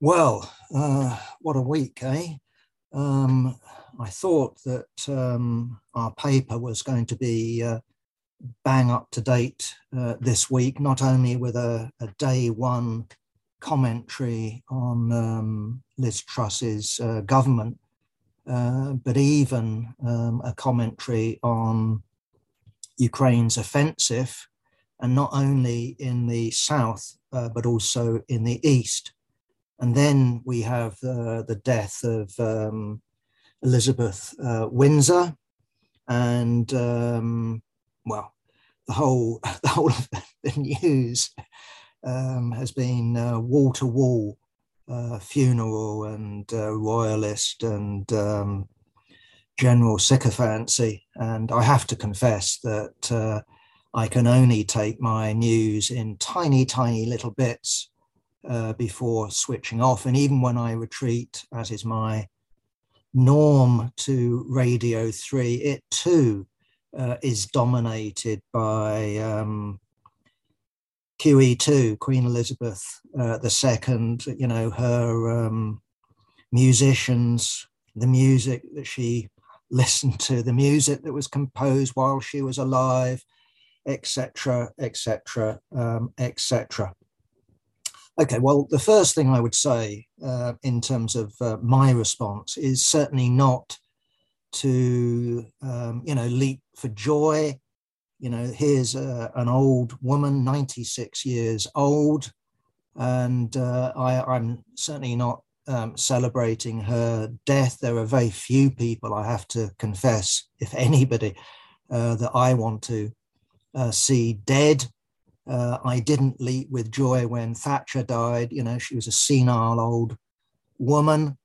Well, uh, what a week, eh? Um, I thought that um, our paper was going to be uh, bang up to date uh, this week, not only with a, a day one commentary on um, Liz Truss's uh, government, uh, but even um, a commentary on Ukraine's offensive, and not only in the south, uh, but also in the east. And then we have the death of um, Elizabeth uh, Windsor, and um, well, the whole the whole of the news um, has been wall to wall funeral and uh, royalist and um, general sycophancy. And I have to confess that uh, I can only take my news in tiny, tiny little bits uh, before switching off. And even when I retreat, as is my norm to Radio 3, it too uh, is dominated by um, QE2, Queen Elizabeth uh, II, you know, her um, musicians, the music that she listened to, the music that was composed while she was alive, etc., etc., etc. Okay, well, the first thing I would say uh, in terms of uh, my response is certainly not to, um, you know, leap for joy. You know, here's a, an old woman, 96 years old, and uh, I, am certainly not um, celebrating her death. There are very few people, I have to confess, if anybody, uh, that I want to uh, see dead. Uh, I didn't leap with joy when Thatcher died. You know, she was a senile old woman.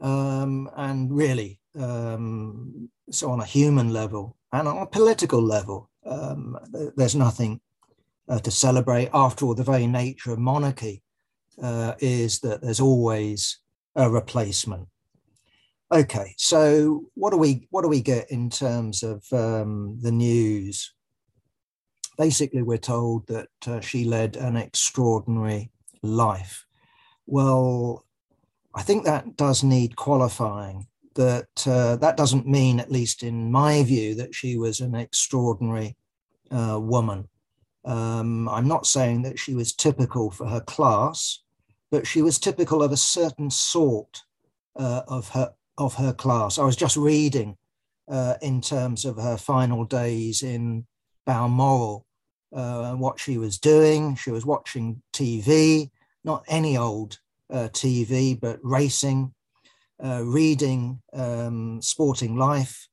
Um, and really, um, so on a human level and on a political level, um, there's nothing uh, to celebrate. After all, the very nature of monarchy uh, is that there's always a replacement. Okay, so what do we what do we get in terms of um, the news basically we're told that uh, she led an extraordinary life. Well, I think that does need qualifying. That uh, that doesn't mean, at least in my view, that she was an extraordinary uh, woman. Um, I'm not saying that she was typical for her class, but she was typical of a certain sort uh, of her of her class. I was just reading uh, in terms of her final days in Balmoral, uh, what she was doing. She was watching TV, not any old uh, TV, but racing, uh, reading um, Sporting Life,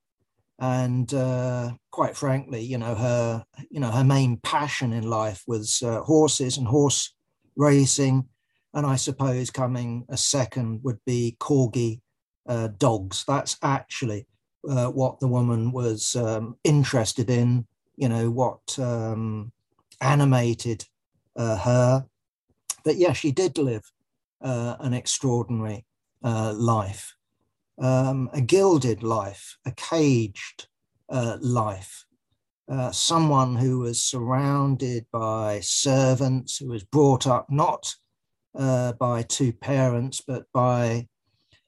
and uh, quite frankly, you know her, you know her main passion in life was uh, horses and horse racing, and I suppose coming a second would be corgi uh, dogs. That's actually what the woman was um, interested in you know what um, animated uh, her. But yeah, she did live uh, an extraordinary uh, life, um, a gilded life, a caged uh, life. Uh, someone who was surrounded by servants, who was brought up not uh, by two parents, but by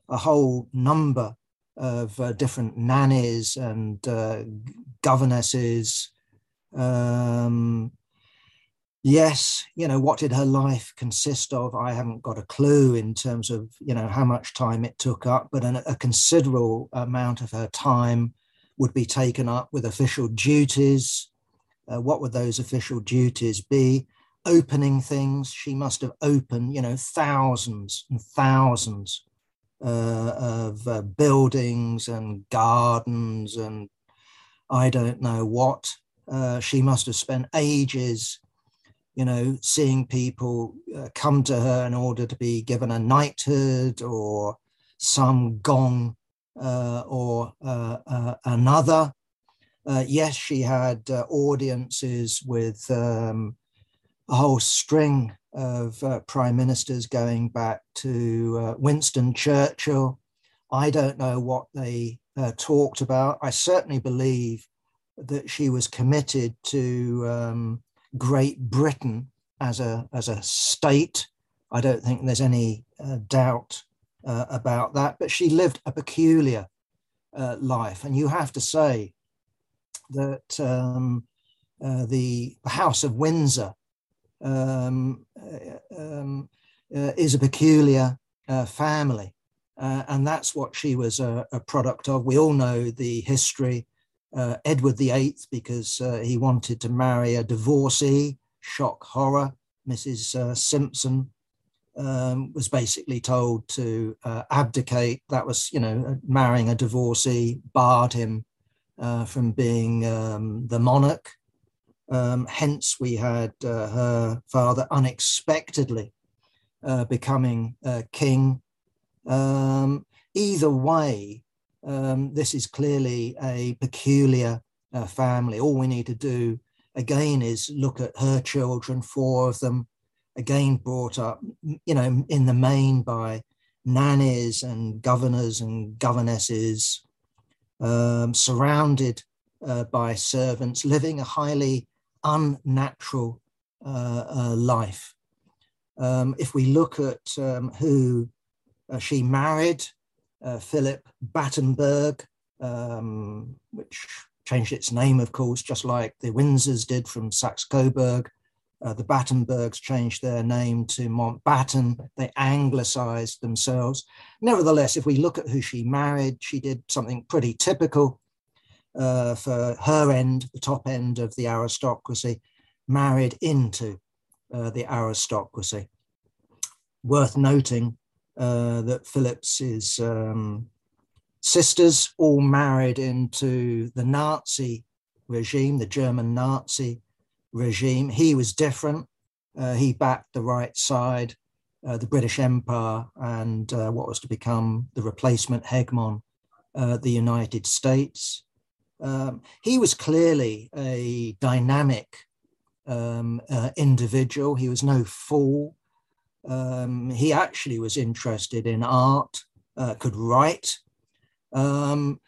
a whole number of different nannies and governesses, um, yes, you know, what did her life consist of? I haven't got a clue in terms of, you know, how much time it took up, but an, a considerable amount of her time would be taken up with official duties. Uh, what would those official duties be? Opening things. She must have opened, you know, thousands and thousands uh, of uh, buildings and gardens and I don't know what. Uh, she must have spent ages, you know, seeing people uh, come to her in order to be given a knighthood or some gong uh, or uh, uh, another. yes, she had audiences with um, a whole string of prime ministers going back to Winston Churchill. I don't know what they talked about. I certainly believe that she was committed to um, Great Britain as a, as a state. I don't think there's any uh, doubt uh, about that. But she lived a peculiar uh, life, and you have to say that um, uh, the House of Windsor um, uh, um, uh, is a peculiar family. and that's what she was a, a, product of. We all know the history. Edward VIII, because he wanted to marry a divorcee, shock horror. Mrs. Simpson um, was basically told to uh, abdicate. That was, you know, marrying a divorcee barred him uh, from being um, the monarch. Um, hence, we had uh, her father unexpectedly uh, becoming uh, king. Um, either way, um, this is clearly a peculiar uh, family. All we need to do again is look at her children, four of them, again brought up, you know, in the main by nannies and governors and governesses, um, surrounded uh, by servants, living a highly unnatural uh, uh, life. Um, if we look at um, who uh, she married, uh, Philip Battenberg, um, which changed its name, of course, just like the Windsors did from Saxe Coburg uh, the Battenbergs changed their name to Mountbatten. They anglicized themselves. Nevertheless, if we look at who she married, she did something pretty typical uh, for her end, the top end of the aristocracy, married into uh, the aristocracy. Worth noting uh, that Phillips's um, sisters all married into the Nazi regime, the German Nazi regime. He was different. Uh, he backed the right side, uh, the British Empire, and uh, what was to become the replacement hegemon, uh, the United States. Um, he was clearly a dynamic um, individual. He was no fool. Um, he actually was interested in art, uh, could write. Um,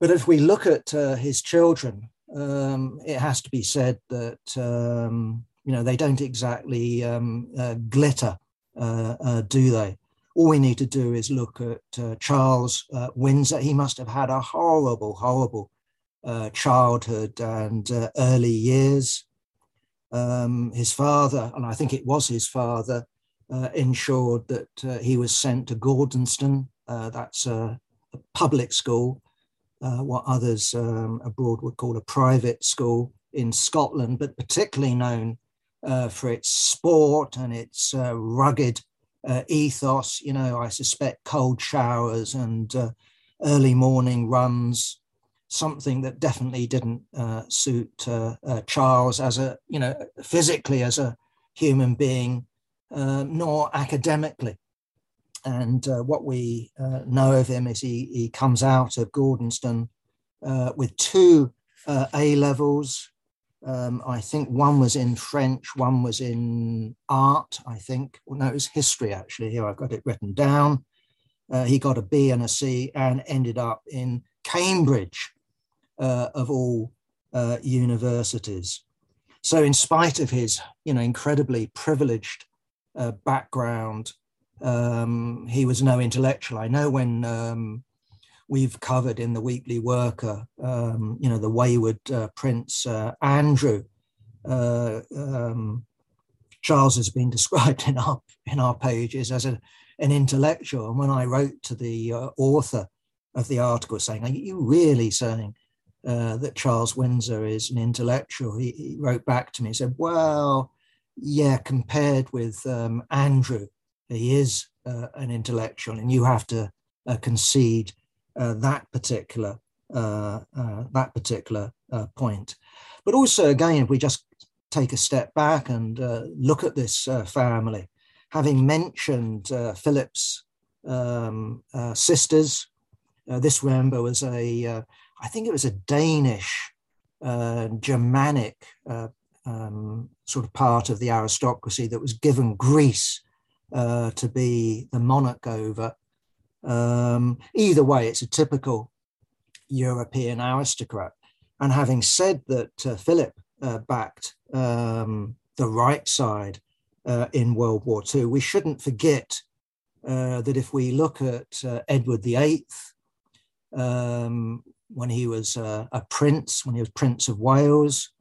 but if we look at his children, um, it has to be said that um, you know they don't exactly um, uh, glitter, uh, uh, do they? All we need to do is look at uh, Charles uh, Windsor. He must have had a horrible, horrible uh, childhood and early years. Um, his father, and I think it was his father, ensured that he was sent to Gordonstoun. that's a, a public school uh, what others um, abroad would call a private school in Scotland, but particularly known uh, for its sport and its uh, rugged uh, ethos. You know, I suspect cold showers and uh, early morning runs, something that definitely didn't suit Charles as a, you know, physically as a human being, nor academically. And uh, what we uh, know of him is he, he comes out of Gordonstoun uh, with two uh, A levels. Um, I think one was in French, one was in art, I think. Well, no, it was history actually. Here I've got it written down. Uh, he got a B and a C and ended up in Cambridge, uh, of all universities. So, in spite of his, you know, incredibly privileged background um, he was no intellectual. I know when um, we've covered in the Weekly Worker, um, you know, the wayward uh, Prince uh, Andrew. Uh, um, Charles has been described in our in our pages as a, an intellectual. And when I wrote to the uh, author of the article saying, "Are you really saying uh, that Charles Windsor is an intellectual?" He, he, wrote back to me and said, "Well, yeah, compared with um, Andrew." he is uh, an intellectual, and you have to uh, concede uh, that particular uh, uh, that particular uh, point. But also, again, if we just take a step back and look at this family, having mentioned Philip's um, sisters, this remember was a I think it was a Danish, Germanic um, sort of part of the aristocracy that was given Greece uh, to be the monarch over. Um, either way, it's a typical European aristocrat. And having said that, uh, Philip uh, backed um, the right side uh, in World War II. We shouldn't forget uh, that if we look at uh, Edward VIII, um, when he was a prince, when he was Prince of Wales,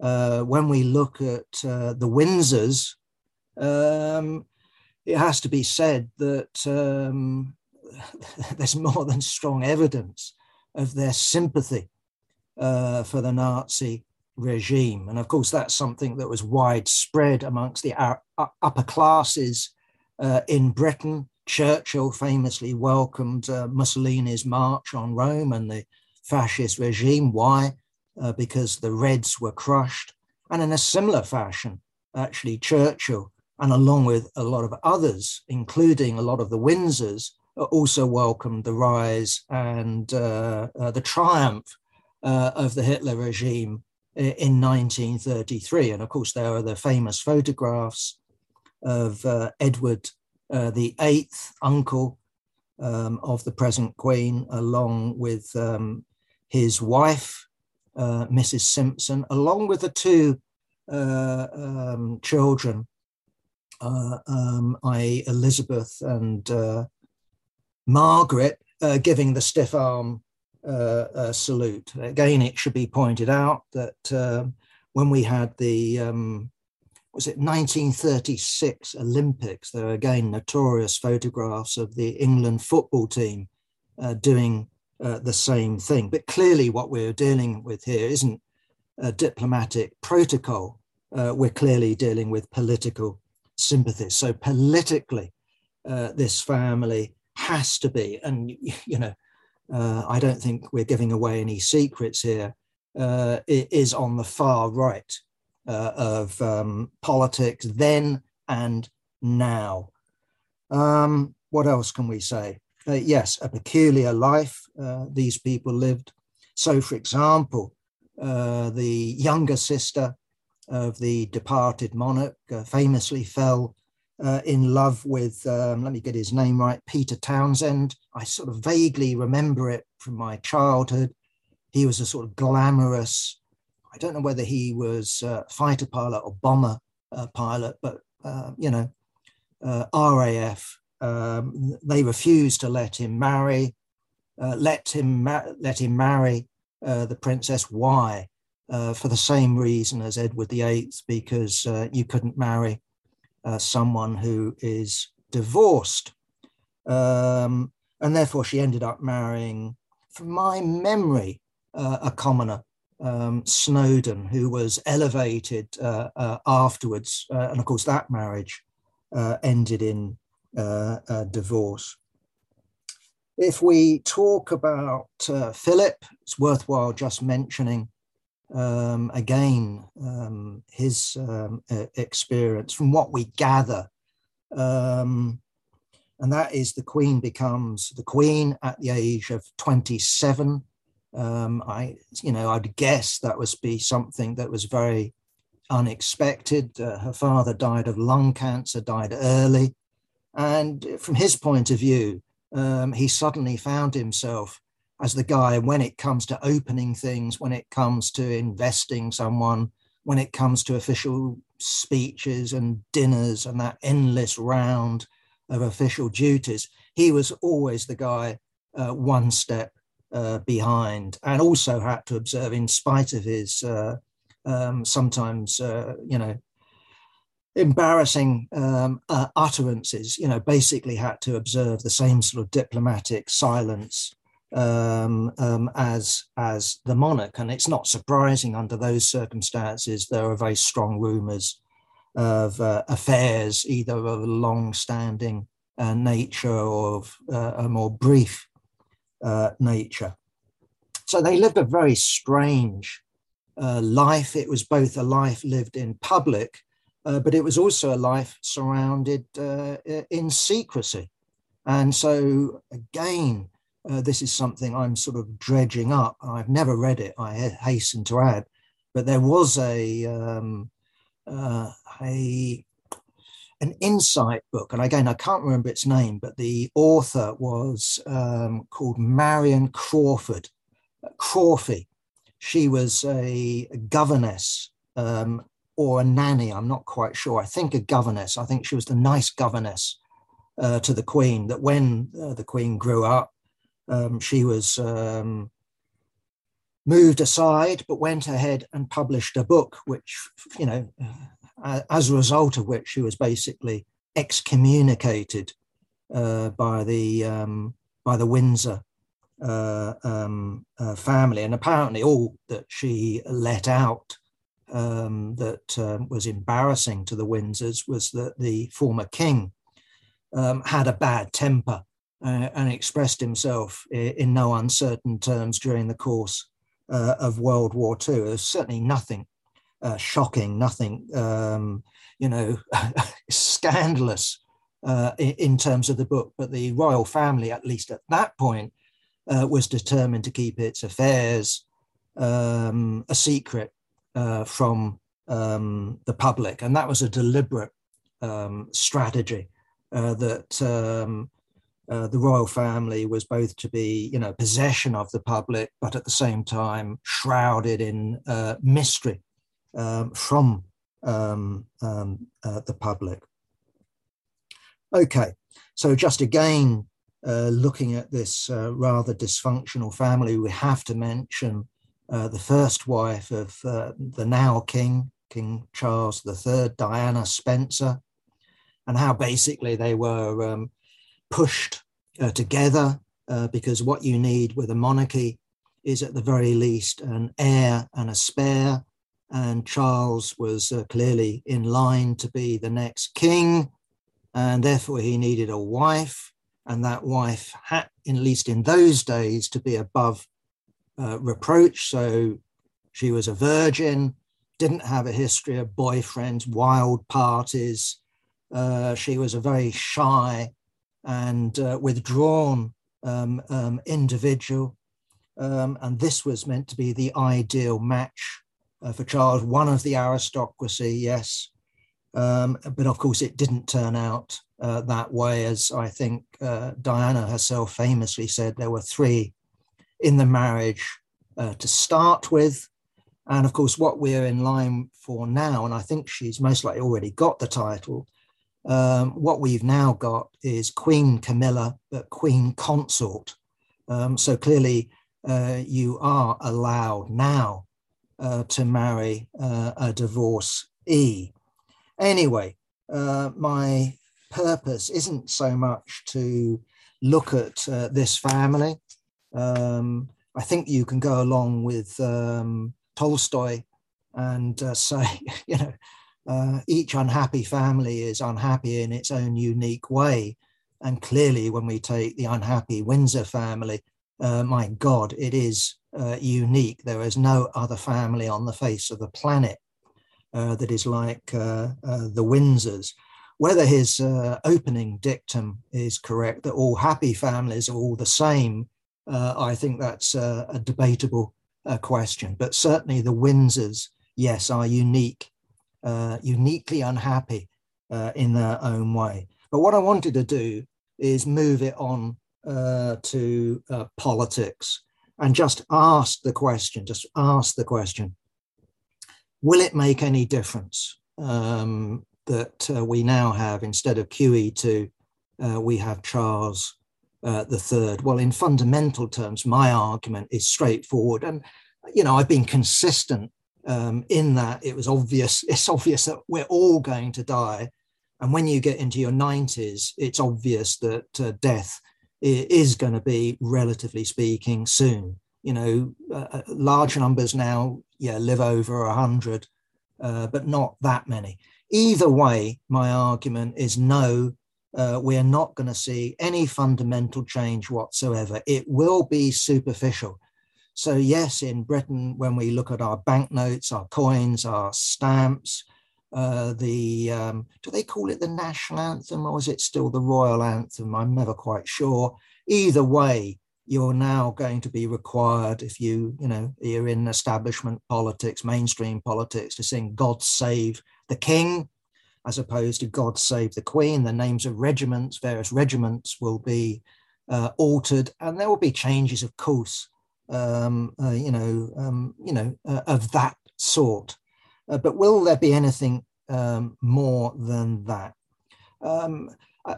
uh, when we look at uh, the Windsors, um, it has to be said that um, there's more than strong evidence of their sympathy uh, for the Nazi regime. And of course, that's something that was widespread amongst the upper classes uh, in Britain. Churchill famously welcomed uh, Mussolini's march on Rome and the fascist regime. Why? Uh, because the Reds were crushed. And in a similar fashion, actually, Churchill, and along with a lot of others, including a lot of the Windsors, uh, also welcomed the rise and uh, uh, the triumph uh, of the Hitler regime in 1933. And of course, there are the famous photographs of uh, Edward uh, the Eighth, uncle um, of the present Queen, along with um, his wife, uh, Mrs. Simpson, along with the two uh, um, children, uh, um, i.e., Elizabeth and uh, Margaret, giving the stiff arm uh, salute. Again, it should be pointed out that uh, when we had the um, was it 1936 Olympics, there are again notorious photographs of the England football team uh, doing uh, the same thing. But clearly, what we're dealing with here isn't a diplomatic protocol. Uh, we're clearly dealing with political sympathies. So politically, uh, this family has to be, and you know, uh, I don't think we're giving away any secrets here, uh, is on the far right of um, politics then and now. Um, what else can we say? Uh, yes, a peculiar life uh, these people lived. So, for example, uh, the younger sister of the departed monarch famously fell uh, in love with, um, let me get his name right, Peter Townsend. I sort of vaguely remember it from my childhood. He was a sort of glamorous, I don't know whether he was a fighter pilot or bomber uh, pilot, but, uh, you know, uh, RAF, um, they refused to let him marry, uh, let, him ma- let him marry uh, the Princess. Why? for the same reason as Edward VIII, because you couldn't marry uh, someone who is divorced. Um, and therefore, she ended up marrying, from my memory, uh, a commoner, um, Snowdon, who was elevated uh, uh afterwards. Uh, and of course, that marriage uh, ended in divorce. If we talk about Philip, it's worthwhile just mentioning um, again um, his um, experience from what we gather. Um, and that is the queen becomes the queen at the age of 27 um, i you know i'd guess that was be something that was very unexpected. Uh, her father died of lung cancer died early and from his point of view um, he suddenly found himself as the guy when it comes to opening things, when it comes to investing someone, when it comes to official speeches and dinners and that endless round of official duties. He was always the guy uh, one step uh, behind and also had to observe, in spite of his uh, um, sometimes, uh, you know, embarrassing um, uh, utterances, you know, basically had to observe the same sort of diplomatic silence um, um, as as the monarch, and it's not surprising under those circumstances. There are very strong rumours of uh, affairs, either of a long-standing uh, nature or of uh, a more brief uh, nature. So they lived a very strange uh, life. It was both a life lived in public, uh, but it was also a life surrounded in secrecy. And so again, uh, this is something I'm sort of dredging up. I've never read it, I hasten to add, but there was a, um, uh, a an insight book, and again, I can't remember its name, but the author was um, called Marion Crawford, Crawford. She was a governess um, or a nanny. I'm not quite sure. I think a governess. I think she was the nice governess uh, to the Queen. That when uh, the Queen grew up, um, she was um, moved aside, but went ahead and published a book, which you know, uh, as a result of which she was basically excommunicated uh, by the um, by the Windsor uh, um, uh, family, and apparently all that she let out um, that um, was embarrassing to the Windsors was that the former king um, had a bad temper uh, and expressed himself in, in, no uncertain terms during the course uh, of World War II. There's certainly nothing uh, shocking, nothing um, you know scandalous uh, in, in, terms of the book, but the royal family, at least at that point, uh, was determined to keep its affairs um, a secret uh, from um, the public. And that was a deliberate um, strategy uh, that um, uh, the royal family was both to be, you know, possession of the public, but at the same time shrouded in uh, mystery um, from um, um, uh, the public. Okay, so just again, uh, looking at this rather dysfunctional family, we have to mention uh, the first wife of uh, the now king, King Charles III, Diana Spencer, and how basically they were um, pushed uh, together uh, because what you need with a monarchy is at the very least an heir and a spare. And Charles was clearly in line to be the next king, and therefore he needed a wife and that wife had, at least in those days, to be above uh, reproach. So she was a virgin, didn't have a history of boyfriends, wild parties. Uh, she was a very shy and uh, withdrawn um, um, individual. Um, and this was meant to be the ideal match uh, for Charles, one of the aristocracy, yes. Um, but of course, it didn't turn out uh, that way, as I think uh, Diana herself famously said, there were three in the marriage uh, to start with. And of course, what we're in line for now, and I think she's most likely already got the title, um, what we've now got is Queen Camilla, but Queen Consort. Um, so clearly, uh, you are allowed now uh, to marry uh, a divorcee. Anyway, uh, my purpose isn't so much to look at uh, this family. Um, I think you can go along with um, Tolstoy and uh, say, you know, uh, each unhappy family is unhappy in its own unique way. And clearly, when we take the unhappy Windsor family, uh, my God, it is uh, unique. There is no other family on the face of the planet uh, that is like uh, the Windsors whether his uh, opening dictum is correct, that all happy families are all the same, uh, I think that's uh, a debatable uh, question. But certainly the Windsors, yes, are unique, uh, uniquely unhappy uh, in their own way. But what I wanted to do is move it on to politics and just ask the question, just ask the question, will it make any difference? Um, that uh, we now have instead of QE2, uh, we have Charles uh, the third. Well, in fundamental terms, my argument is straightforward, and you know I've been consistent um, in that it was obvious. It's obvious that we're all going to die, and when you get into your 90s, it's obvious that uh, death is going to be, relatively speaking, soon. You know, uh, uh, large numbers now, yeah, live over a hundred, but not that many. Either way, my argument is no, uh, we are not going to see any fundamental change whatsoever. It will be superficial. So, yes, in Britain, when we look at our banknotes, our coins, our stamps, uh, the um, do they call it the national anthem or is it still the royal anthem? I'm never quite sure. Either way, you're now going to be required if you you know you're in establishment politics, mainstream politics, to sing "God Save the king, as opposed to God save the queen. The names of regiments, various regiments will be uh, altered, and there will be changes, of course, um, uh, you know, um, you know, uh, of that sort. Uh, but will there be anything um, more than that? Um,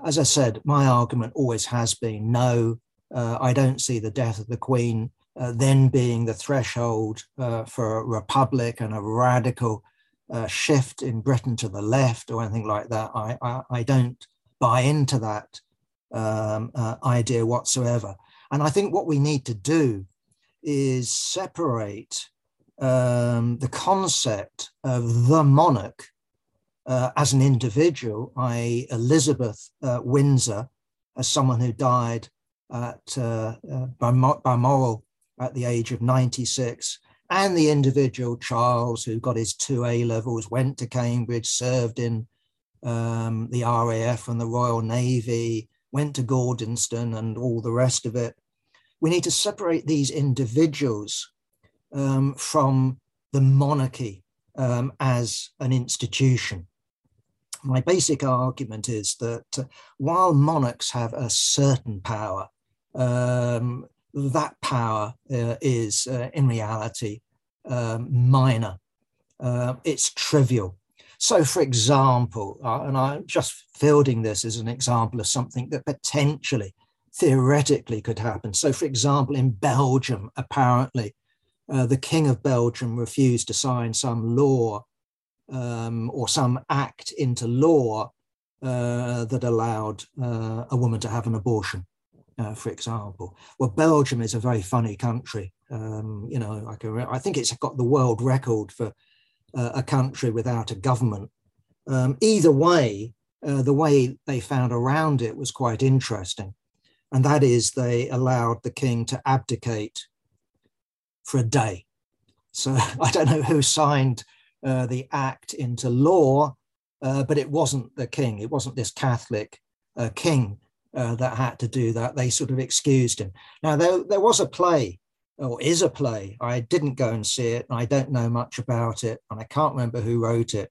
as I said, my argument always has been no, uh, I don't see the death of the Queen uh, then being the threshold for a republic and a radical uh, shift in Britain to the left or anything like that. I, I, I don't buy into that um, uh, idea whatsoever. And I think what we need to do is separate um, the concept of the monarch uh, as an individual, i.e., Elizabeth uh, Windsor, as someone who died at, uh, uh by, Balmoral at the age of 96, and the individual Charles, who got his two A levels, went to Cambridge, served in um, the RAF and the Royal Navy, went to Gordonstoun and all the rest of it. We need to separate these individuals um, from the monarchy um, as an institution. My basic argument is that uh, while monarchs have a certain power, um, that power uh, is uh, in reality um, minor. Uh, it's trivial. So, for example, uh, and I'm just fielding this as an example of something that potentially, theoretically, could happen. So, for example, in Belgium, apparently, uh, the King of Belgium refused to sign some law um, or some act into law uh, that allowed a woman to have an abortion, uh, for example. Well, Belgium is a very funny country. Um, you know, I, can, I, think it's got the world record for uh, a country without a government. Um, either way, uh, the way they found around it was quite interesting. And that is, they allowed the king to abdicate for a day. So I don't know who signed uh, the act into law, uh, but it wasn't the king. It wasn't this Catholic uh, king uh, that had to do that. They sort of excused him. Now, there, there was a play, or is a play. I didn't go and see it, and I don't know much about it, and I can't remember who wrote it.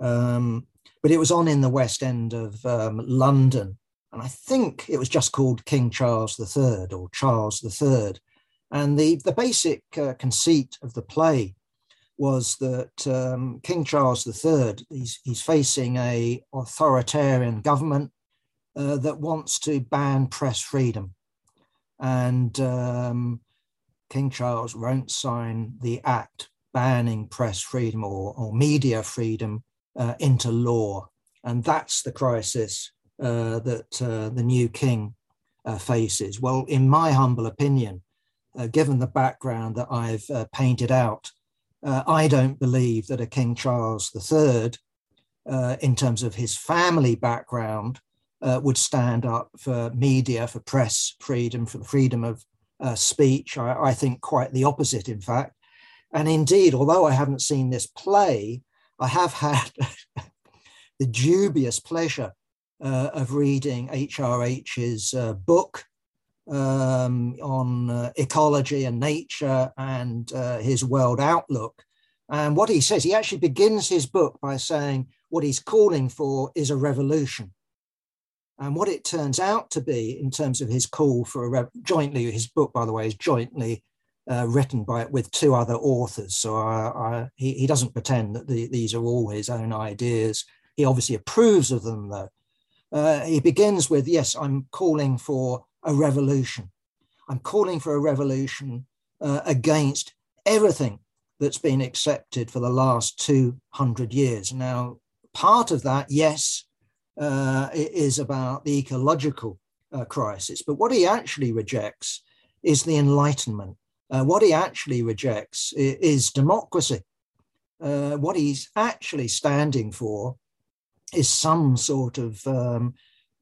Um, but it was on in the West End of um, London. And I think it was just called King Charles III or Charles III. And the, the basic uh, conceit of the play was that um, King Charles III, he's, he's facing a authoritarian government uh, that wants to ban press freedom. And um, King Charles won't sign the act banning press freedom or, or media freedom uh, into law. And that's the crisis uh, that uh, the new king uh, faces. Well, in my humble opinion, given the background that I've painted out, I don't believe that a King Charles III, in terms of his family background, uh, would stand up for media, for press freedom, for the freedom of uh, speech. I, I, think quite the opposite, in fact. And indeed, although I haven't seen this play, I have had the dubious pleasure of reading HRH's book um, on uh, ecology and nature and uh, his world outlook. And what he says, he actually begins his book by saying what he's calling for is a revolution. And what it turns out to be, in terms of his call for a re- jointly, his book, by the way, is jointly uh, written by with two other authors. So uh, he, he doesn't pretend that the, these are all his own ideas. He obviously approves of them, though. Uh, he begins with, Yes, I'm calling for a revolution. I'm calling for a revolution uh, against everything that's been accepted for the last 200 years. Now, part of that, yes, is about the ecological uh, crisis, but what he actually rejects is the Enlightenment. Uh, what he actually rejects is, is democracy. Uh, what he's actually standing for is some sort of um,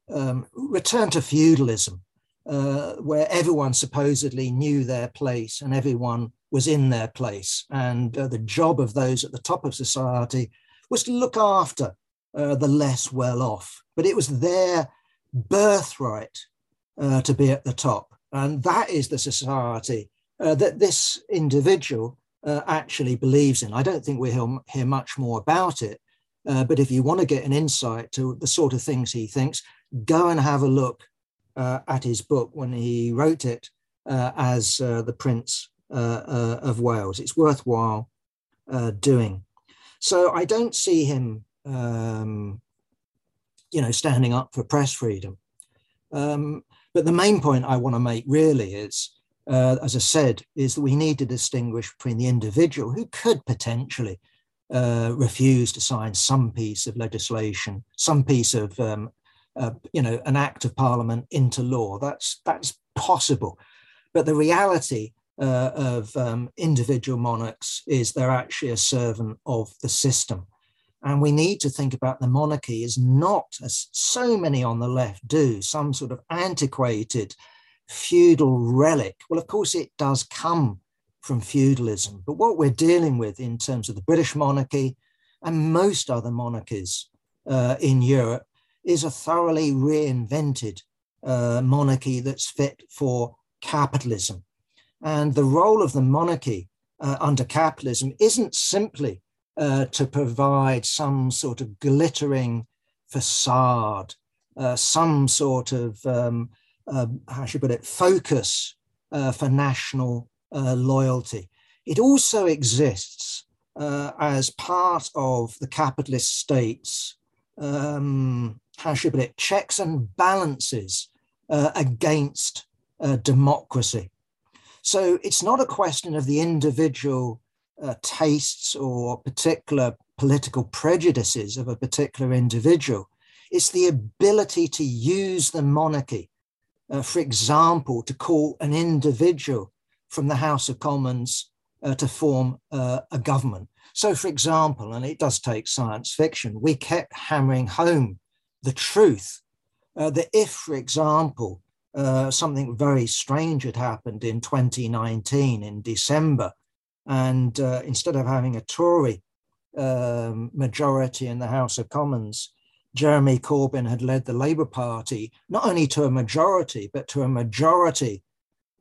um, return to feudalism, uh, where everyone supposedly knew their place and everyone was in their place. And uh, the job of those at the top of society was to look after uh, the less well off. But it was their birthright uh, to be at the top. And that is the society uh, that this individual uh, actually believes in. I don't think we'll hear, hear much more about it. but if you want to get an insight to the sort of things he thinks, go and have a look uh, at his book when he wrote it uh, as uh, the Prince uh, uh, of Wales. It's worthwhile uh, doing. So I don't see him, um, you know, standing up for press freedom. Um, but the main point I want to make really is, uh, as I said, is that we need to distinguish between the individual who could potentially uh, refuse to sign some piece of legislation, some piece of, um, uh, you know, an act of parliament into law. That's that's possible, but the reality uh, of um, individual monarchs is they're actually a servant of the system. And we need to think about the monarchy as not, as so many on the left do, some sort of antiquated feudal relic. Well, of course, it does come from feudalism. But what we're dealing with in terms of the British monarchy and most other monarchies uh, in Europe is a thoroughly reinvented uh, monarchy that's fit for capitalism. And the role of the monarchy uh, under capitalism isn't simply uh, to provide some sort of glittering facade, uh, some sort of, um, uh, how should I put it, focus uh, for national uh, loyalty. It also exists as part of the capitalist state's, um, how should I put it, checks and balances against democracy. So it's not a question of the individual uh, tastes or particular political prejudices of a particular individual. It's the ability to use the monarchy, uh, for example, to call an individual from the House of Commons uh, to form uh, a government. So, for example, and it does take science fiction, we kept hammering home the truth uh, that if, for example, uh, something very strange had happened in 2019 in December. And uh, instead of having a Tory um, majority in the House of Commons, Jeremy Corbyn had led the Labour Party not only to a majority, but to a majority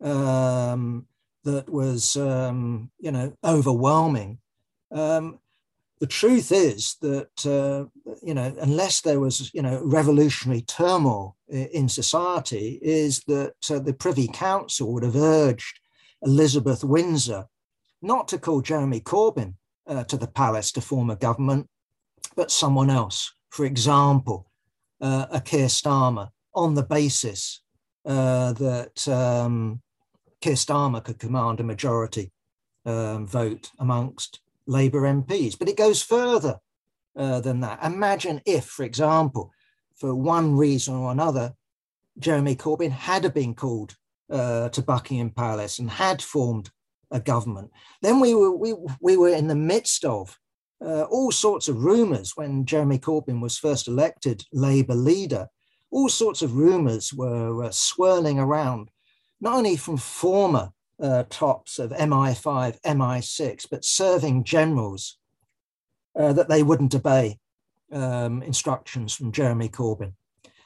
um, that was, um, you know, overwhelming. Um, the truth is that uh, you know unless there was you know revolutionary turmoil in society is that uh, the privy council would have urged elizabeth windsor not to call jeremy corbyn uh, to the palace to form a government but someone else for example uh, a keir starmer on the basis uh, that um, keir starmer could command a majority um, vote amongst Labour MPs. But it goes further uh, than that. Imagine if, for example, for one reason or another, Jeremy Corbyn had been called uh, to Buckingham Palace and had formed a government. Then we were we, we were in the midst of uh, all sorts of rumours when Jeremy Corbyn was first elected Labour leader. All sorts of rumours were uh, swirling around, not only from former uh, tops of MI5, MI6, but serving generals uh, that they wouldn't obey um, instructions from Jeremy Corbyn.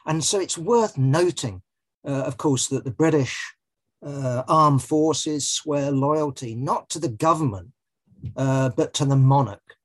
And so it's worth noting, uh, of course, that the British uh, armed forces swear loyalty not to the government, uh, but to the monarch.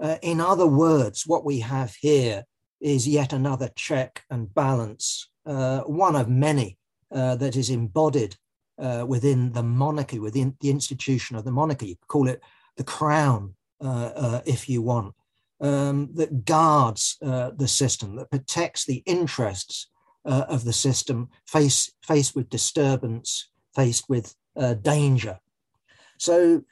Uh, in other words, what we have here is yet another check and balance, one of many that is embodied uh, within the monarchy, within the institution of the monarchy. You call it the crown, uh, uh, if you want, um, that guards uh, the system, that protects the interests uh, of the system face, faced with disturbance, faced with uh, danger. So,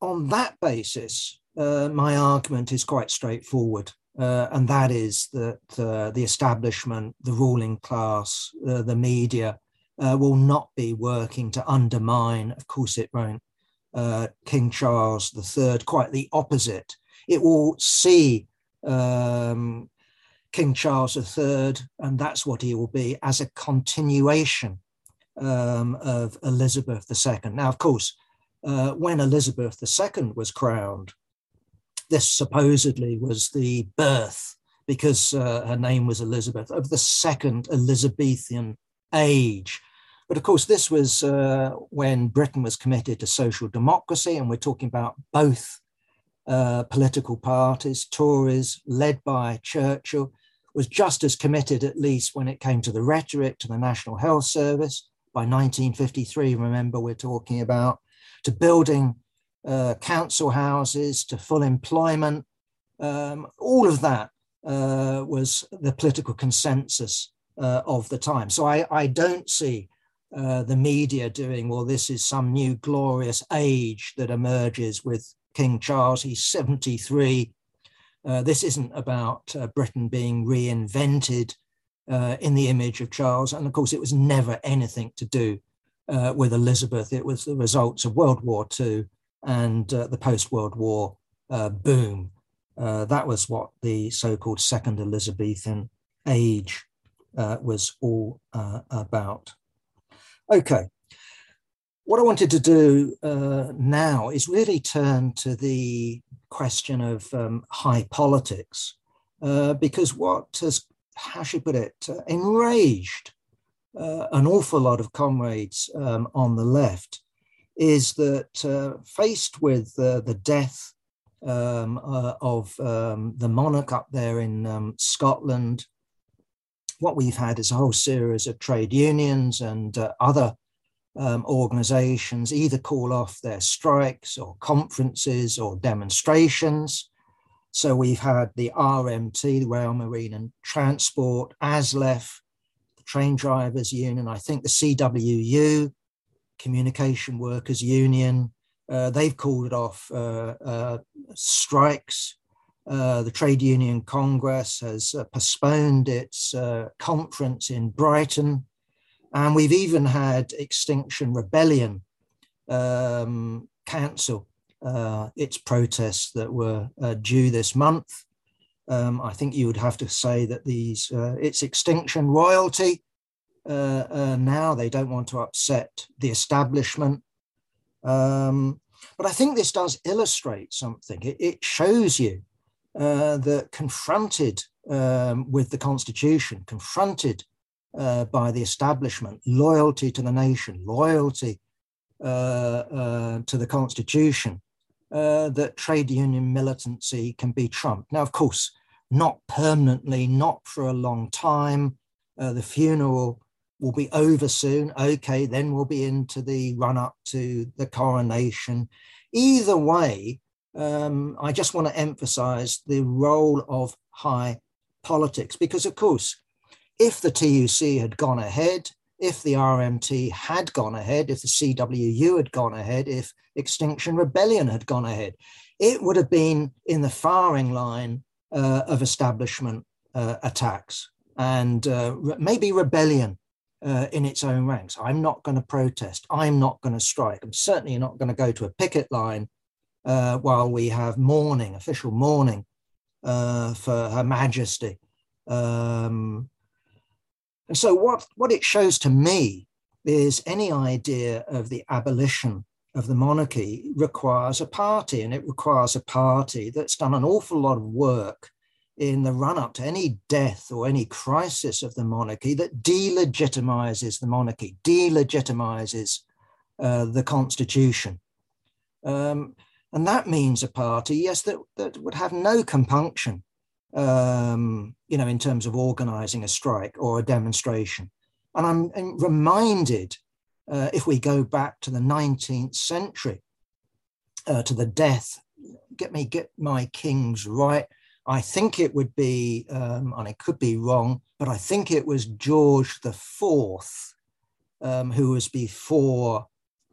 on that basis, my argument is quite straightforward. and that is that the establishment, the ruling class, the media, uh, will not be working to undermine, of course it won't, uh, King Charles III, quite the opposite. It will see um, King Charles III, and that's what he will be, as a continuation um, of Elizabeth II. Now, of course, uh, when Elizabeth II was crowned, this supposedly was the birth, because uh, her name was Elizabeth, of the second Elizabethan age, but of course, this was uh, when Britain was committed to social democracy, and we're talking about both uh, political parties. Tories, led by Churchill, was just as committed, at least when it came to the rhetoric, to the National Health Service. By 1953, remember, we're talking about to building uh, council houses, to full employment, Um, all of that uh, was the political consensus uh, of the time. So I, I don't see uh, the media doing, well, this is some new glorious age that emerges with King Charles. He's 73. Uh, this isn't about uh, Britain being reinvented uh, in the image of Charles. And of course, it was never anything to do uh, with Elizabeth. It was the results of World War II and uh, the post World War uh, boom. Uh, that was what the so called Second Elizabethan age uh, was all about. Okay. What I wanted to do now is really turn to the question of um, high politics, because what has how should I put it, uh, enraged uh, an awful lot of comrades um, on the left is that uh, faced with the death um, uh, of um, the monarch up there in um, Scotland, what we've had is a whole series of trade unions and uh, other um, organizations either call off their strikes or conferences or demonstrations so we've had the RMT, the Rail, Marine and Transport, ASLEF, the Train Drivers Union, I think the CWU, Communication Workers Union, uh, they've called off uh, uh, strikes. Uh, the Trade Union Congress has uh, postponed its uh, conference in Brighton. And we've even had Extinction Rebellion um, cancel its protests that were uh, due this month. Um, I think you would have to say that these uh, its extinction royalty uh, uh, now they don't want to upset the establishment. Um, but I think this does illustrate something. It, it shows you uh, that confronted um, with the constitution, confronted by the establishment, loyalty to the nation, loyalty to the constitution uh, that trade union militancy can be trumped. Now, of course, not permanently, not for a long time. Uh, the funeral will be over soon. Okay, then we'll be into the run up to the coronation. Either way, um, I just want to emphasize the role of high politics because, of course, if the TUC had gone ahead, if the RMT had gone ahead, if the CWU had gone ahead, if Extinction Rebellion had gone ahead, it would have been in the firing line uh, of establishment uh, attacks and uh, maybe rebellion uh, in its own ranks. I'm not going to protest. I'm not going to strike. I'm certainly not going to go to a picket line uh, while we have mourning, official mourning uh, for Her Majesty. Um, and so, what, what it shows to me is any idea of the abolition of the monarchy requires a party, and it requires a party that's done an awful lot of work in the run up to any death or any crisis of the monarchy that delegitimizes the monarchy, delegitimizes uh, the constitution. Um, and that means a party, yes, that, that would have no compunction um, you know, in terms of organizing a strike or a demonstration. And I'm, reminded, uh, if we go back to the 19th century, uh, to the death, get me, get my kings right. I think it would be, um, and it could be wrong, but I think it was George the Fourth um, who was before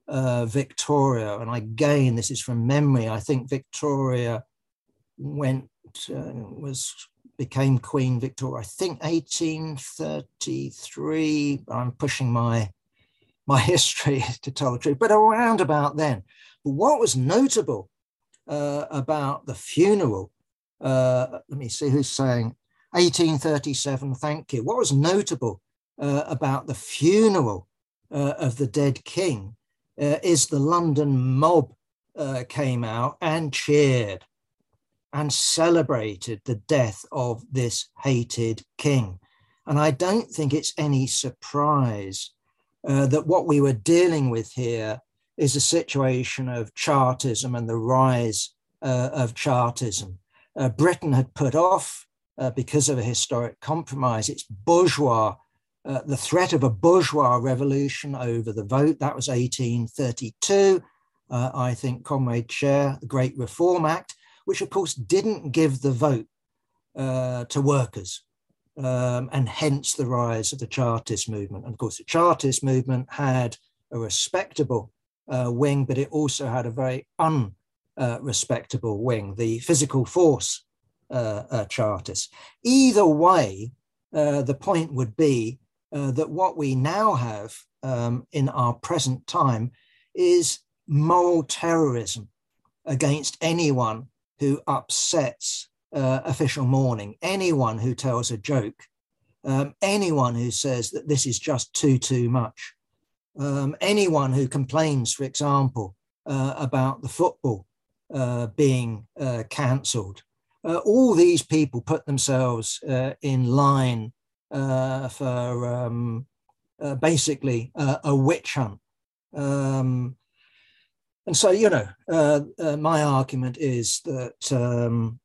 uh, Victoria. And again, this is from memory. I think Victoria went was became Queen Victoria. I think 1833. I'm pushing my my history to tell the truth, but around about then. But what was notable uh, about the funeral? Uh, let me see who's saying 1837. Thank you. What was notable uh, about the funeral uh, of the dead king uh, is the London mob came out and cheered and celebrated the death of this hated king. And I don't think it's any surprise uh, that what we were dealing with here is a situation of Chartism and the rise uh, of Chartism. Uh, Britain had put off, uh, because of a historic compromise, its bourgeois, uh, the threat of a bourgeois revolution over the vote. That was 1832. Uh, I think Comrade Chair, the Great Reform Act, which of course didn't give the vote uh, to workers. Um, and hence the rise of the Chartist movement. And of course, the Chartist movement had a respectable uh, wing, but it also had a very unrespectable uh, wing, the physical force uh, uh, Chartists. Either way, uh, the point would be that what we now have um, in our present time is moral terrorism against anyone who upsets uh, official mourning, anyone who tells a joke, um, anyone who says that this is just too, too much, um, anyone who complains, for example, uh, about the football uh, being uh, cancelled. Uh, all these people put themselves uh, in line for um, basically a witch hunt. Um, and so, you know, my argument is that um,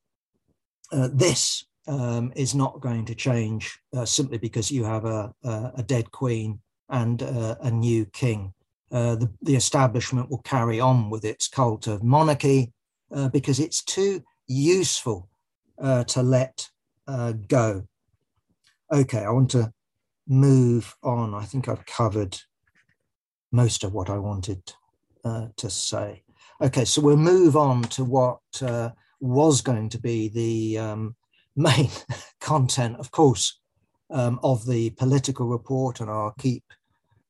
uh, this um, is not going to change uh, simply because you have a, a, dead queen and uh, a new king. Uh, the, the, establishment will carry on with its cult of monarchy uh, because it's too useful uh, to let go. Okay, I want to move on. I think I've covered most of what I wanted to say. Okay, so we'll move on to what was going to be the um, main content, of course, um, of the political report, and I'll keep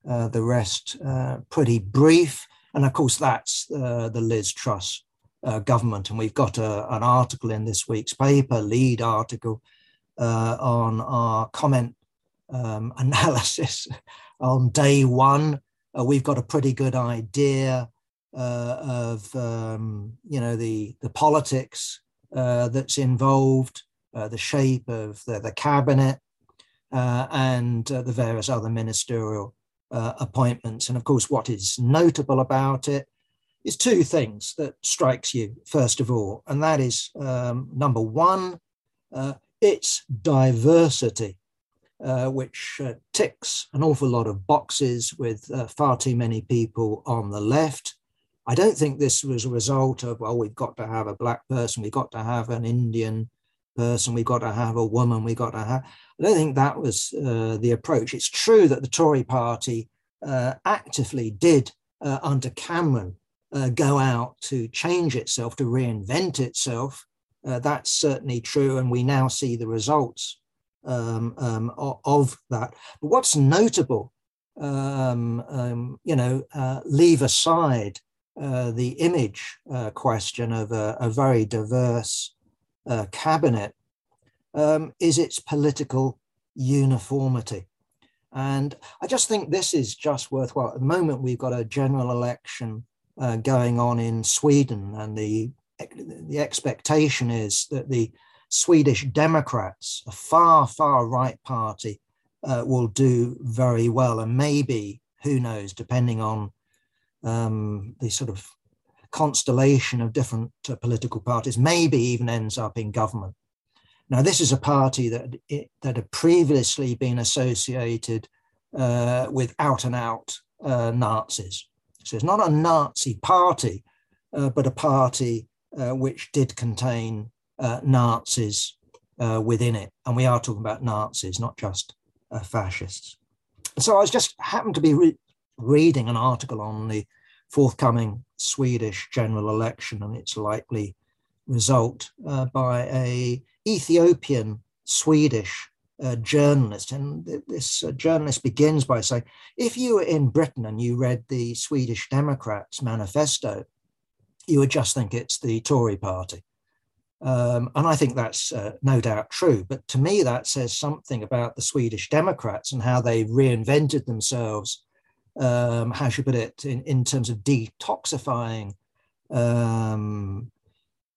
uh, the rest uh, pretty brief. And of course, that's uh, the Liz Truss uh, government. And we've got a, an article in this week's paper, lead article, uh, on our comment um, analysis on day one. Uh, we've got a pretty good idea uh, of um, you know the the politics uh, that's involved, uh, the shape of the, the cabinet, uh, and uh, the various other ministerial appointments. And of course, what is notable about it is two things that strikes you first of all, and that is um, number one, its diversity. Uh, which uh, ticks an awful lot of boxes with uh, far too many people on the left I don't think this was a result of, well, we've got to have a black person, we've got to have an Indian person, we've got to have a woman, we've got to have. I don't think that was uh, the approach. It's true that the Tory party uh, actively did, uh, under Cameron, go out to change itself, to reinvent itself. That's certainly true. And we now see the results um, um, of, that. But what's notable, um, um you know, uh, leave aside uh, the image uh, question of a, a very diverse uh, cabinet um, is its political uniformity. And I just think this is just worthwhile. At the moment, we've got a general election uh, going on in Sweden, and the, the expectation is that the Swedish Democrats, a far, far right party, uh, will do very well. And maybe, who knows, depending on um, the sort of constellation of different uh, political parties, maybe even ends up in government. Now, this is a party that it, that had previously been associated uh, with out and out uh, Nazis. So it's not a Nazi party, uh, but a party uh, which did contain uh, Nazis within it. And we are talking about Nazis, not just fascists. So I was just happened to be re- reading an article on the forthcoming Swedish general election and its likely result uh, by a Ethiopian Swedish uh, journalist. And this uh, journalist begins by saying, if you were in Britain and you read the Swedish Democrats manifesto, you would just think it's the Tory party. Um, and I think that's uh, no doubt true. But to me, that says something about the Swedish Democrats and how they reinvented themselves um, how should I put it, in, in terms of detoxifying um,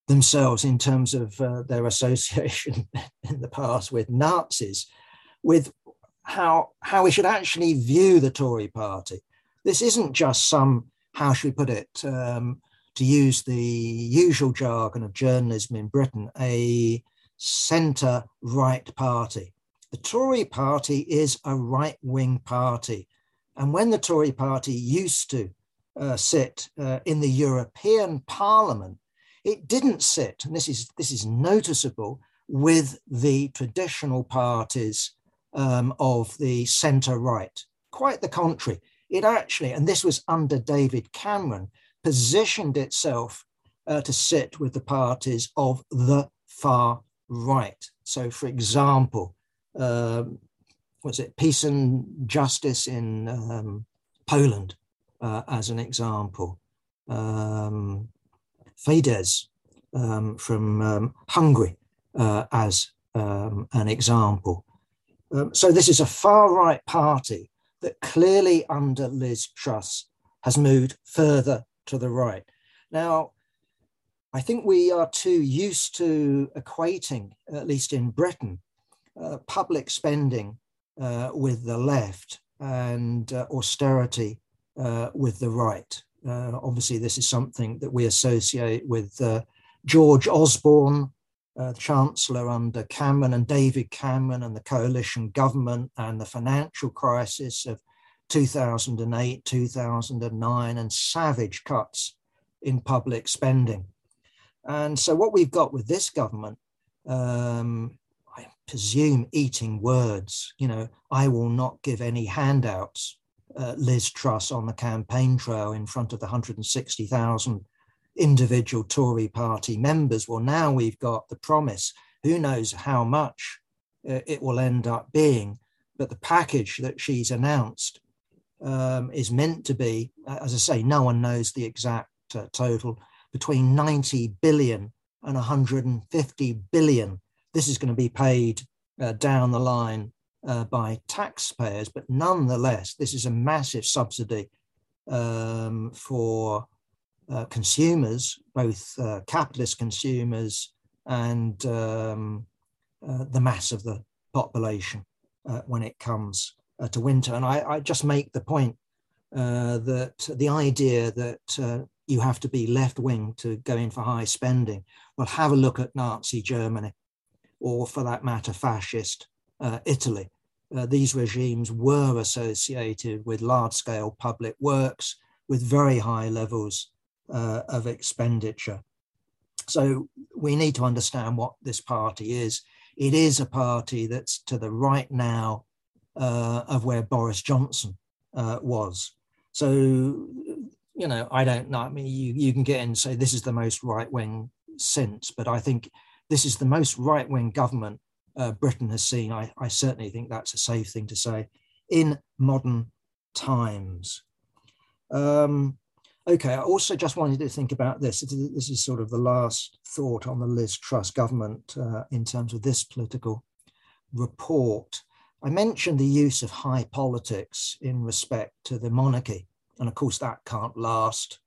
themselves in terms of uh, their association in the past with Nazis, with how, how we should actually view the Tory party. This isn't just some, how should we put it, um, to use the usual jargon of journalism in Britain, a centre right party. The Tory party is a right wing party and when the Tory party used to uh, sit uh, in the European Parliament, it didn't sit, and this is this is noticeable, with the traditional parties um, of the centre right. Quite the contrary. It actually, and this was under David Cameron, positioned itself uh, to sit with the parties of the far right. So, for example, um, was it peace and justice in um, Poland, uh, as an example? Um, Fidesz um, from um, Hungary, uh, as um, an example. So, this is a far right party that clearly, under Liz Truss, has moved further to the right. Now, I think we are too used to equating, at least in Britain, uh, public spending uh, with the left and uh, austerity uh, with the right. Uh, obviously, this is something that we associate with uh, George Osborne, Chancellor under Cameron and David Cameron and the coalition government and the financial crisis of 2008, 2009, and savage cuts in public spending. And so, what we've got with this government, um, I presume, eating words, you know, I will not give any handouts, uh, Liz Truss on the campaign trail in front of the 160,000 individual Tory party members. Well, now we've got the promise. Who knows how much uh, it will end up being? But the package that she's announced um, is meant to be, as I say, no one knows the exact uh, total, between 90 billion and 150 billion. This is going to be paid uh, down the line uh, by taxpayers, but nonetheless, this is a massive subsidy um, for uh, consumers, both uh, capitalist consumers and um, uh, the mass of the population when it comes to winter. And I, I, just make the point that the idea that you have to be left wing to go in for high spending. Well, have a look at Nazi Germany, or for that matter, fascist uh, Italy. Uh, these regimes were associated with large scale public works with very high levels uh, of expenditure. So we need to understand what this party is. It is a party that's to the right now uh, of where Boris Johnson uh, was. So you know, I don't know. I mean, you, you can get in and say this is the most right wing since, but I think this is the most right wing government uh, Britain has seen. I, I certainly think that's a safe thing to say in modern times. Um, okay, I also just wanted to think about this. This is sort of the last thought on the Liz Truss government uh, in terms of this political report. I mentioned the use of high politics in respect to the monarchy. And of course, that can't last.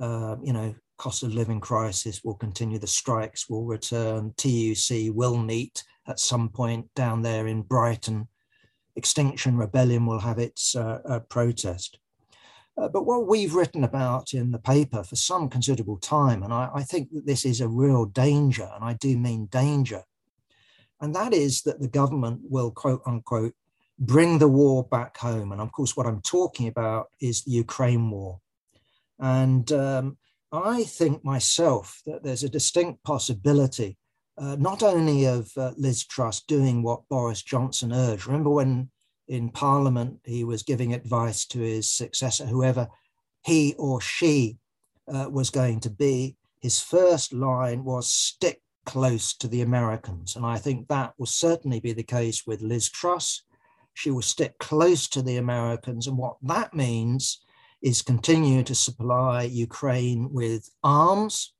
Uh, you know, cost of living crisis will continue, the strikes will return, TUC will meet at some point down there in Brighton. Extinction Rebellion will have its uh, uh, protest. Uh, but what we've written about in the paper for some considerable time, and I, I think that this is a real danger, and I do mean danger, and that is that the government will, quote unquote, bring the war back home. And of course, what I'm talking about is the Ukraine war. And um, I think myself that there's a distinct possibility, uh, not only of uh, Liz Truss doing what Boris Johnson urged. Remember when in Parliament he was giving advice to his successor, whoever he or she uh, was going to be. His first line was stick close to the Americans. And I think that will certainly be the case with Liz Truss she will stick close to the Americans. And what that means is continue to supply Ukraine with arms.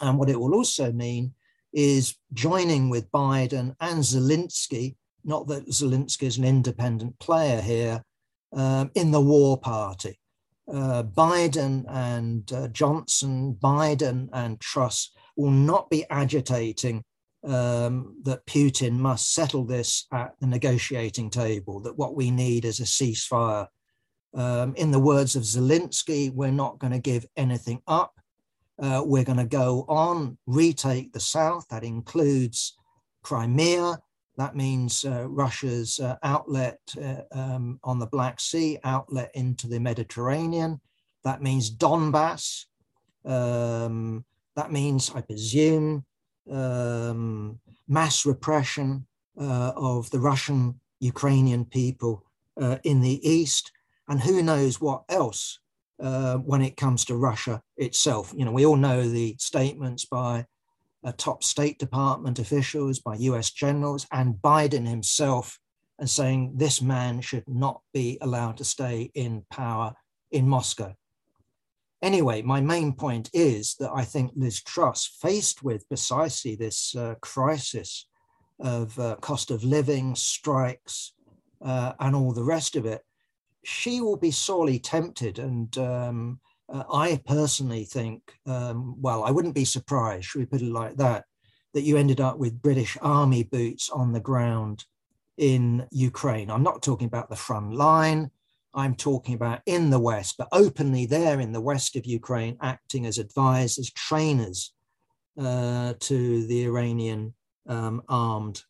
And what it will also mean is joining with Biden and Zelensky, not that Zelensky is an independent player here, um, in the war party. Uh, Biden and uh, Johnson, Biden and Truss will not be agitating um, that Putin must settle this at the negotiating table, that what we need is a ceasefire. Um, in the words of Zelensky, we're not going to give anything up. Uh, we're going to go on, retake the south. That includes Crimea. That means uh, Russia's uh, outlet uh, um, on the Black Sea, outlet into the Mediterranean. That means Donbass. Um, That means, I presume, um, mass repression uh, of the Russian Ukrainian people uh, in the East, and who knows what else uh, when it comes to Russia itself. You know, we all know the statements by uh, top State Department officials, by US generals, and Biden himself, and saying this man should not be allowed to stay in power in Moscow. Anyway, my main point is that I think Liz Truss, faced with precisely this uh, crisis of uh, cost of living, strikes, uh, and all the rest of it, she will be sorely tempted. And um, uh, I personally think, um, well, I wouldn't be surprised, should we put it like that, that you ended up with British army boots on the ground in Ukraine. I'm not talking about the front line. I'm talking about in the West, but openly there in the West of Ukraine, acting as advisors, trainers uh, to the Ukrainian um, armed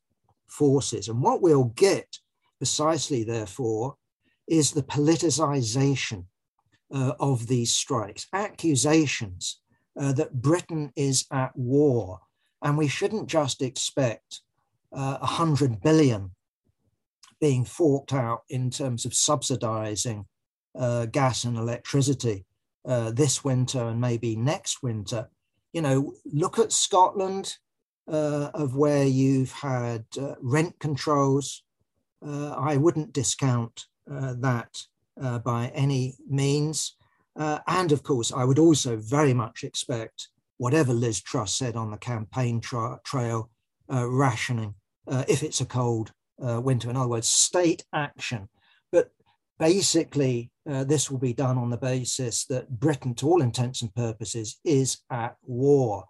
forces. And what we'll get precisely, therefore, is the politicization uh, of these strikes, accusations uh, that Britain is at war. And we shouldn't just expect uh, 100 billion being forked out in terms of subsidizing uh, gas and electricity uh, this winter and maybe next winter. You know, look at Scotland, uh, of where you've had rent controls. I wouldn't discount uh, that uh, by any means. Uh, and of course, I would also very much expect whatever Liz Truss said on the campaign tra- trail, rationing if it's a cold winter. In other words, state action. But basically, uh, this will be done on the basis that Britain, to all intents and purposes, is at war.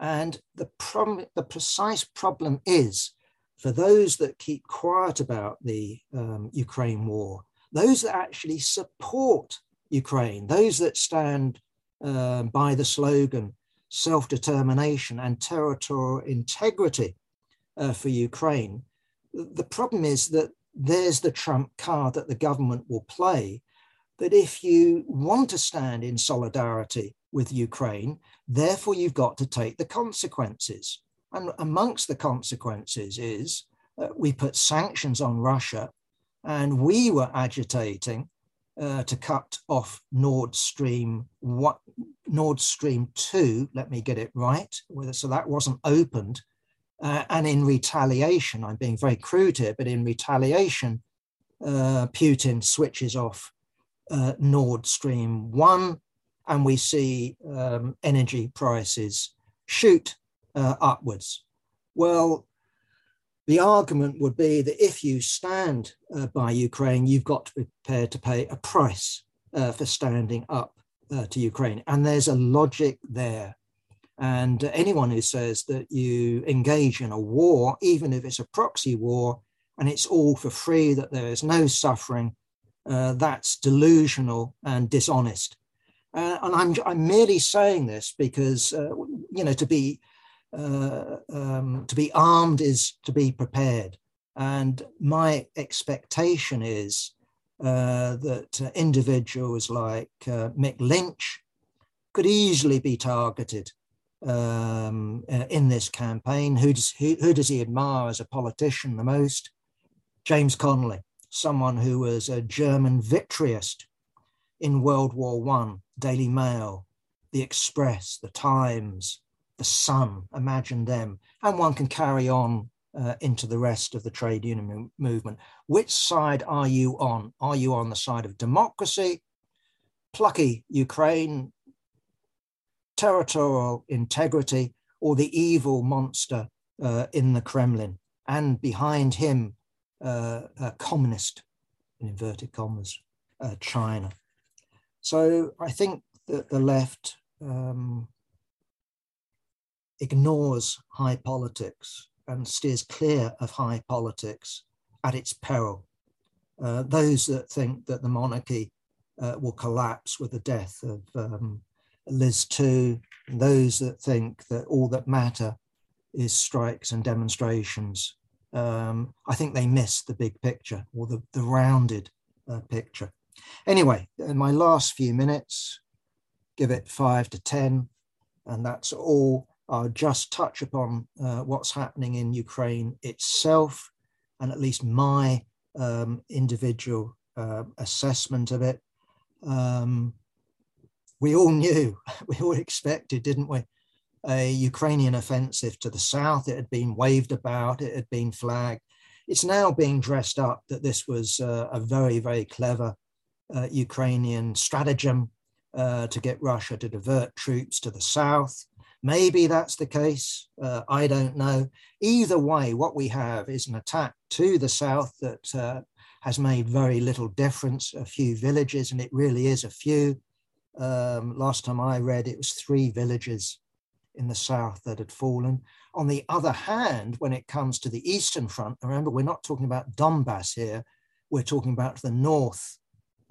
And the, problem, the precise problem is for those that keep quiet about the um, Ukraine war, those that actually support Ukraine, those that stand uh, by the slogan self determination and territorial integrity uh, for Ukraine, the problem is that there's the trump card that the government will play. That if you want to stand in solidarity with Ukraine, therefore you've got to take the consequences. And amongst the consequences is uh, we put sanctions on Russia, and we were agitating uh, to cut off Nord Stream what Nord Stream two. Let me get it right. So that wasn't opened, uh, and in retaliation, I'm being very crude here, but in retaliation, uh, Putin switches off uh, Nord Stream one, and we see um, energy prices shoot uh, upwards. Well, the argument would be that if you stand uh, by Ukraine, you've got to be prepared to pay a price uh, for standing up to Ukraine. And there's a logic there. And anyone who says that you engage in a war, even if it's a proxy war, and it's all for free, that there is no suffering, uh, that's delusional and dishonest. Uh, and I'm, I'm merely saying this because, uh, you know, to be uh, um, to be armed is to be prepared. And my expectation is uh, that individuals like uh, Mick Lynch could easily be targeted um, uh, in this campaign. Who does, who, who does he admire as a politician the most? James Connolly, someone who was a German victoryist in World War One, Daily Mail, The Express, The Times, the Sun, imagine them, and one can carry on uh, into the rest of the trade union movement. Which side are you on? Are you on the side of democracy, plucky Ukraine, territorial integrity, or the evil monster uh, in the Kremlin? And behind him, uh, a communist, in inverted commas, uh, China. So I think that the left um, ignores high politics and steers clear of high politics at its peril. Uh, those that think that the monarchy uh, will collapse with the death of um, Liz too, those that think that all that matter is strikes and demonstrations, um, I think they miss the big picture or the, the rounded uh, picture. Anyway, in my last few minutes, give it five to 10, And that's all. I'll just touch upon uh, what's happening in Ukraine itself, and at least my um, individual uh, assessment of it. Um, we all knew, we all expected, didn't we? A Ukrainian offensive to the south. It had been waved about, it had been flagged. It's now being dressed up that this was uh, a very, very clever uh, Ukrainian stratagem uh, to get Russia to divert troops to the south. Maybe that's the case. Uh, I don't know. Either way, what we have is an attack to the south that uh, has made very little difference. A few villages, and it really is a few. Um, last time I read, it was three villages in the south that had fallen. On the other hand, when it comes to the eastern front, remember, we're not talking about Donbass here, we're talking about the north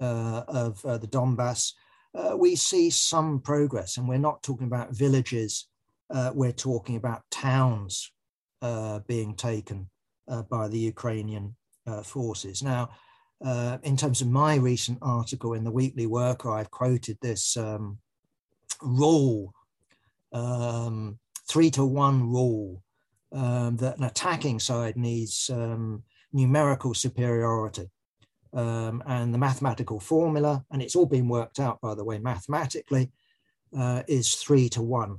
uh, of uh, the Donbass uh, we see some progress, and we're not talking about villages, uh, we're talking about towns uh, being taken uh, by the Ukrainian forces. Now, uh, in terms of my recent article in the Weekly Worker, I've quoted this um, rule, um, three to one rule, um, that an attacking side needs um, numerical superiority um, and the mathematical formula, and it's all been worked out, by the way, mathematically, uh, is three to one.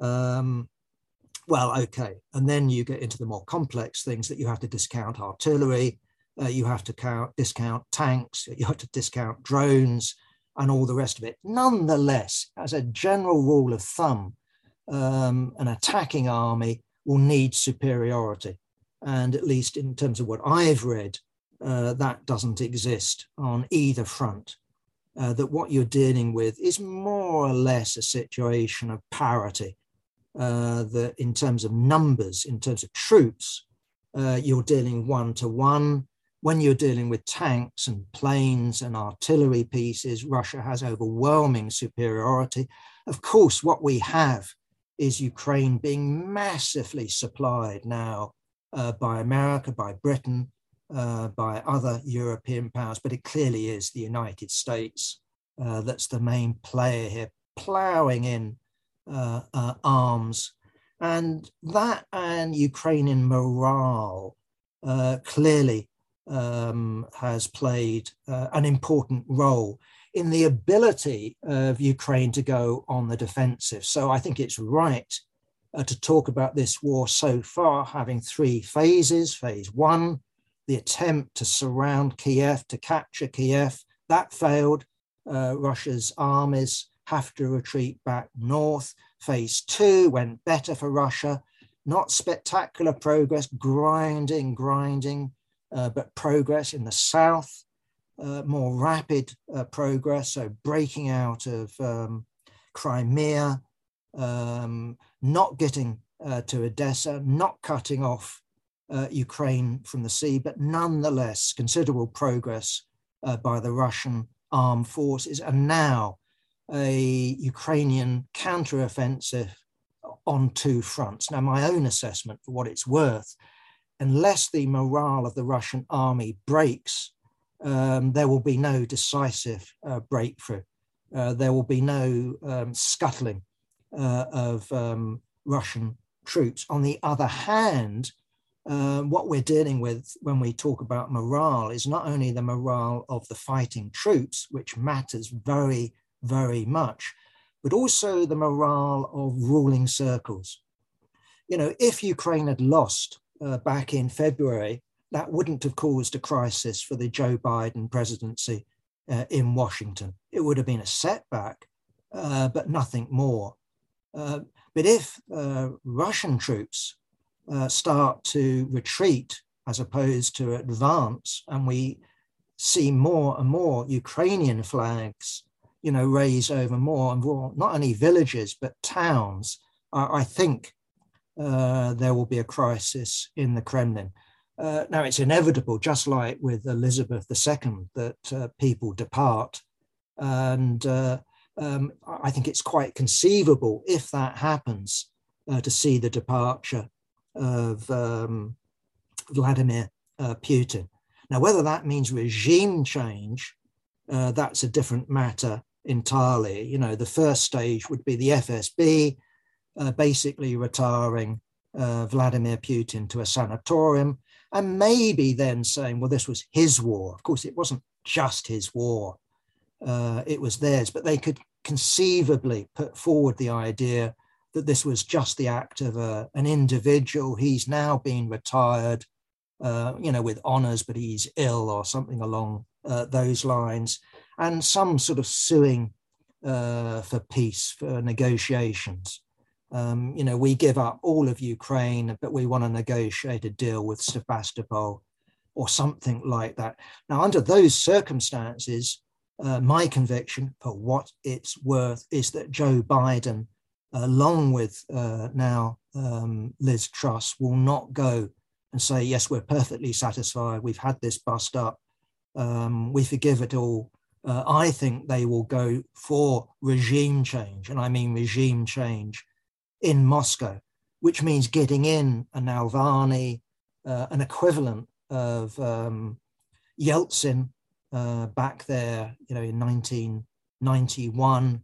Um, well, okay. And then you get into the more complex things that you have to discount artillery, uh, you have to count, discount tanks, you have to discount drones, and all the rest of it. Nonetheless, as a general rule of thumb, um, an attacking army will need superiority. And at least in terms of what I've read, uh, that doesn't exist on either front. Uh, that what you're dealing with is more or less a situation of parity. Uh, that in terms of numbers, in terms of troops, uh, you're dealing one to one. When you're dealing with tanks and planes and artillery pieces, Russia has overwhelming superiority. Of course, what we have is Ukraine being massively supplied now uh, by America, by Britain, uh, by other European powers, but it clearly is the United States uh, that's the main player here, ploughing in uh, uh arms. And that and Ukrainian morale uh, clearly um, has played uh, an important role in the ability of Ukraine to go on the defensive. So I think it's right to talk about this war so far having three phases. Phase one, the attempt to surround Kiev, to capture Kiev, that failed. Uh, Russia's armies have to retreat back north. Phase two went better for Russia. Not spectacular progress, grinding, grinding, uh, but progress in the south, uh, more rapid uh, progress. So breaking out of um, Crimea, um, not getting uh, to Odessa, not cutting off uh, Ukraine from the sea, but nonetheless considerable progress uh, by the Russian armed forces, and now a Ukrainian counteroffensive on two fronts. Now, my own assessment, for what it's worth, unless the morale of the Russian army breaks, um, there will be no decisive uh, breakthrough. Uh, there will be no um, scuttling uh, of um, Russian troops. On the other hand, uh, what we're dealing with when we talk about morale is not only the morale of the fighting troops, which matters very, very much, but also the morale of ruling circles. You know, if Ukraine had lost uh, back in February, that wouldn't have caused a crisis for the Joe Biden presidency uh, in Washington. It would have been a setback, uh, but nothing more. Uh, but if uh, Russian troops uh, start to retreat as opposed to advance, and we see more and more Ukrainian flags, you know, raised over more and more, not only villages but towns. I think uh, there will be a crisis in the Kremlin. Uh, now it's inevitable, just like with Elizabeth II, that uh, people depart, and uh, um, I think it's quite conceivable if that happens uh, to see the departure of um, Vladimir Putin. Now, whether that means regime change, that's a different matter entirely. You know, the first stage would be the FSB uh, basically retiring uh, Vladimir Putin to a sanatorium and maybe then saying, well, this was his war. Of course, it wasn't just his war, uh, it was theirs, but they could conceivably put forward the idea that this was just the act of a, an individual. He's now been retired, uh, you know, with honors, but he's ill or something along uh, those lines, and some sort of suing uh, for peace, for negotiations. Um, you know, we give up all of Ukraine, but we want to negotiate a deal with Sebastopol or something like that. Now, under those circumstances, uh, my conviction, for what it's worth, is that Joe Biden, along with uh, now um, Liz Truss, will not go and say, yes, we're perfectly satisfied. We've had this bust up. Um, we forgive it all. Uh, I think they will go for regime change, and I mean regime change in Moscow, which means getting in an Navalny, uh, an equivalent of um, Yeltsin uh, back there, you know, in 1991,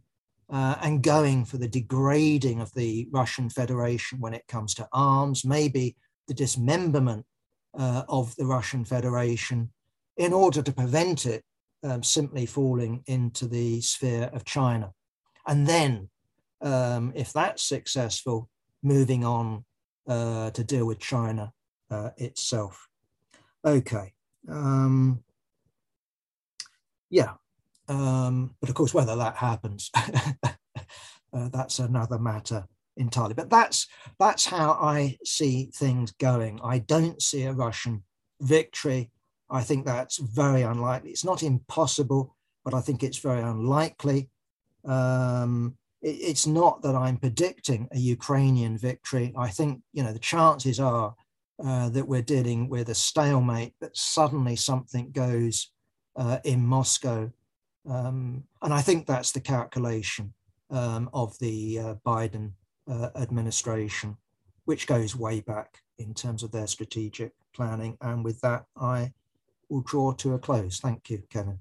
uh, and going for the degrading of the Russian Federation when it comes to arms, maybe the dismemberment uh, of the Russian Federation in order to prevent it um, simply falling into the sphere of China. And then um, if that's successful, moving on uh, to deal with China uh, itself. Okay. Um, yeah. Um, but of course, whether that happens, uh, that's another matter entirely. But that's that's how I see things going. I don't see a Russian victory. I think that's very unlikely. It's not impossible, but I think it's very unlikely. Um, it's not that I'm predicting a Ukrainian victory. I think you know the chances are uh, that we're dealing with a stalemate, that suddenly something goes uh, in Moscow, um, and I think that's the calculation um, of the uh, Biden uh, administration, which goes way back in terms of their strategic planning. And with that, I will draw to a close. Thank you, Kevin.